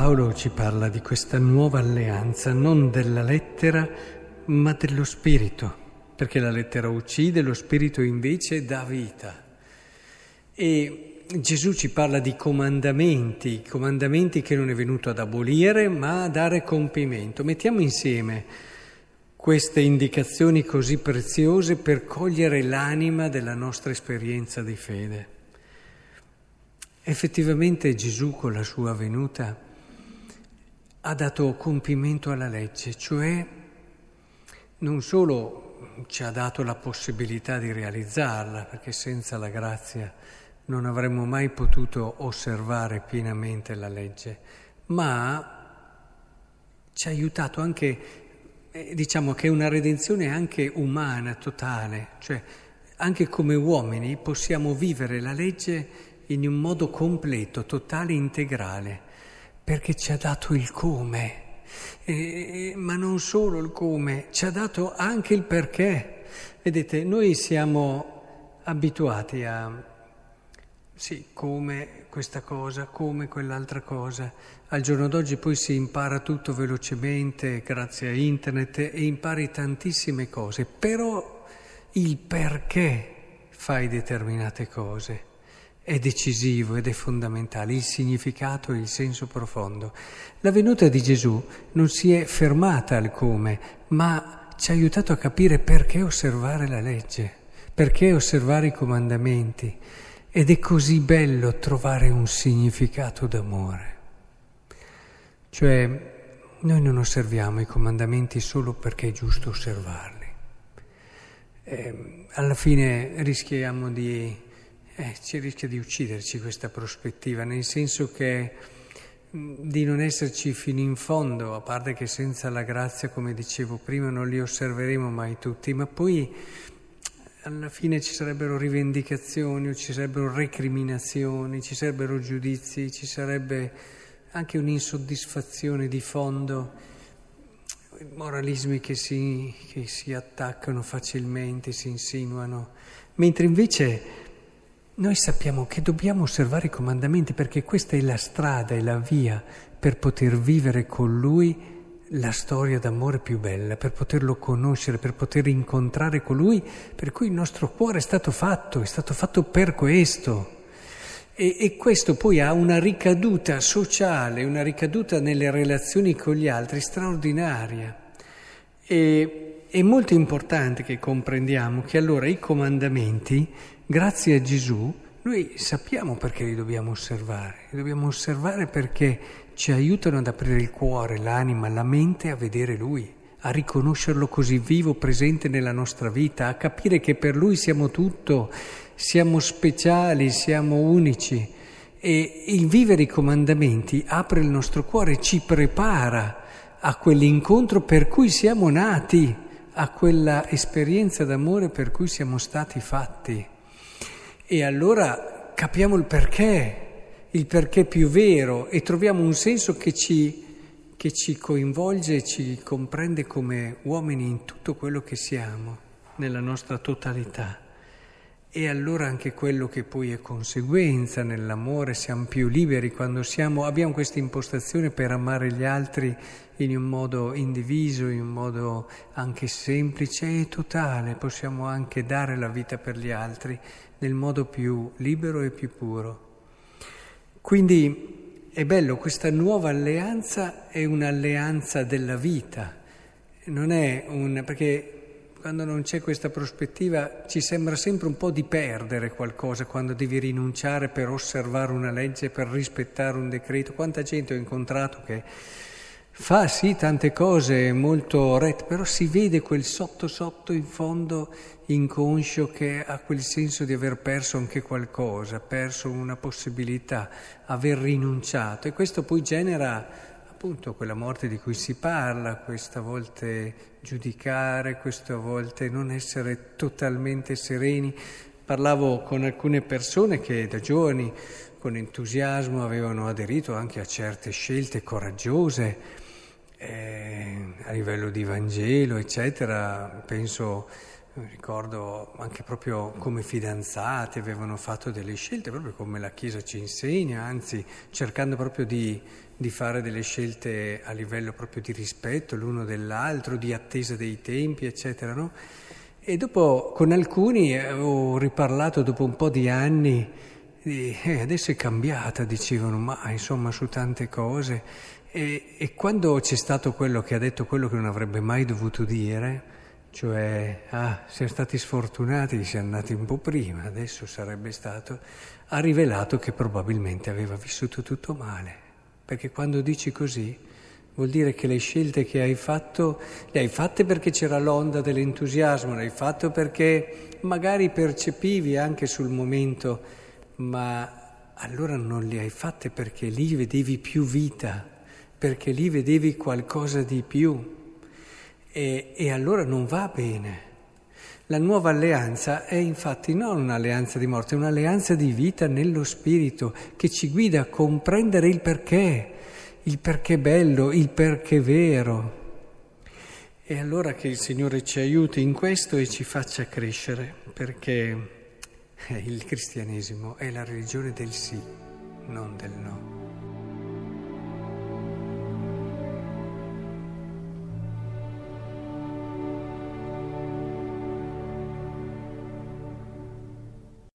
Paolo ci parla di questa nuova alleanza, non della lettera, ma dello spirito, perché la lettera uccide, lo spirito invece dà vita. E Gesù ci parla di comandamenti, comandamenti che non è venuto ad abolire, ma a dare compimento. Mettiamo insieme queste indicazioni così preziose per cogliere l'anima della nostra esperienza di fede. Effettivamente Gesù con la sua venuta ha dato compimento alla legge, cioè non solo ci ha dato la possibilità di realizzarla, perché senza la grazia non avremmo mai potuto osservare pienamente la legge, ma ci ha aiutato anche, eh, diciamo che è una redenzione anche umana, totale, cioè anche come uomini possiamo vivere la legge in un modo completo, totale, integrale, perché ci ha dato il come, e, ma non solo il come, ci ha dato anche il perché. Vedete, noi siamo abituati a, sì, come questa cosa, come quell'altra cosa. Al giorno d'oggi poi si impara tutto velocemente grazie a internet e impari tantissime cose, però il perché fai determinate cose è decisivo ed è fondamentale, il significato e il senso profondo. La venuta di Gesù non si è fermata al come, ma ci ha aiutato a capire perché osservare la legge, perché osservare i comandamenti. Ed è così bello trovare un significato d'amore. Cioè, noi non osserviamo i comandamenti solo perché è giusto osservarli. Eh, alla fine rischiamo di eh, ci rischia di ucciderci questa prospettiva, nel senso che di non esserci fino in fondo, a parte che senza la grazia, come dicevo prima, non li osserveremo mai tutti, ma poi alla fine ci sarebbero rivendicazioni, ci sarebbero recriminazioni, ci sarebbero giudizi, ci sarebbe anche un'insoddisfazione di fondo, moralismi che si, che si attaccano facilmente, si insinuano, mentre invece noi sappiamo che dobbiamo osservare i comandamenti perché questa è la strada, è la via per poter vivere con Lui la storia d'amore più bella, per poterlo conoscere, per poter incontrare colui per cui il nostro cuore è stato fatto, è stato fatto per questo. E, e questo poi ha una ricaduta sociale, una ricaduta nelle relazioni con gli altri straordinaria. E, è molto importante che comprendiamo che allora i comandamenti grazie a Gesù noi sappiamo perché li dobbiamo osservare, li dobbiamo osservare perché ci aiutano ad aprire il cuore, l'anima, la mente a vedere Lui, a riconoscerlo così vivo, presente nella nostra vita, a capire che per Lui siamo tutto, siamo speciali, siamo unici. E il vivere i comandamenti apre il nostro cuore, ci prepara a quell'incontro per cui siamo nati, a quella esperienza d'amore per cui siamo stati fatti. E allora capiamo il perché, il perché più vero e troviamo un senso che ci, che ci coinvolge e ci comprende come uomini in tutto quello che siamo, nella nostra totalità. E allora anche quello che poi è conseguenza nell'amore, siamo più liberi quando siamo, abbiamo questa impostazione per amare gli altri in un modo indiviso, in un modo anche semplice e totale, possiamo anche dare la vita per gli altri nel modo più libero e più puro. Quindi è bello, questa nuova alleanza è un'alleanza della vita, non è un... perché quando non c'è questa prospettiva ci sembra sempre un po' di perdere qualcosa quando devi rinunciare per osservare una legge, per rispettare un decreto. Quanta gente ho incontrato che fa sì tante cose molto rette, però si vede quel sotto sotto in fondo inconscio che ha quel senso di aver perso anche qualcosa, perso una possibilità, aver rinunciato e questo poi genera appunto quella morte di cui si parla, questa volte giudicare, questa volte non essere totalmente sereni. Parlavo con alcune persone che da giovani con entusiasmo avevano aderito anche a certe scelte coraggiose eh, a livello di Vangelo, eccetera, penso ricordo anche proprio come fidanzate avevano fatto delle scelte, proprio come la Chiesa ci insegna, anzi cercando proprio di, di fare delle scelte a livello proprio di rispetto l'uno dell'altro, di attesa dei tempi, eccetera. No? E dopo con alcuni ho riparlato dopo un po' di anni, e eh, adesso è cambiata, dicevano, ma insomma su tante cose. E, e quando c'è stato quello che ha detto quello che non avrebbe mai dovuto dire, cioè, ah, siamo stati sfortunati, siamo andati un po' prima, adesso sarebbe stato, ha rivelato che probabilmente aveva vissuto tutto male, perché quando dici così vuol dire che le scelte che hai fatto le hai fatte perché c'era l'onda dell'entusiasmo, le hai fatte perché magari percepivi anche sul momento, ma allora non le hai fatte perché lì vedevi più vita, perché lì vedevi qualcosa di più. E, e allora non va bene. La nuova alleanza è infatti non un'alleanza di morte, è un'alleanza di vita nello spirito che ci guida a comprendere il perché, il perché bello, il perché vero. E allora che il Signore ci aiuti in questo e ci faccia crescere, perché il cristianesimo è la religione del sì, non del no.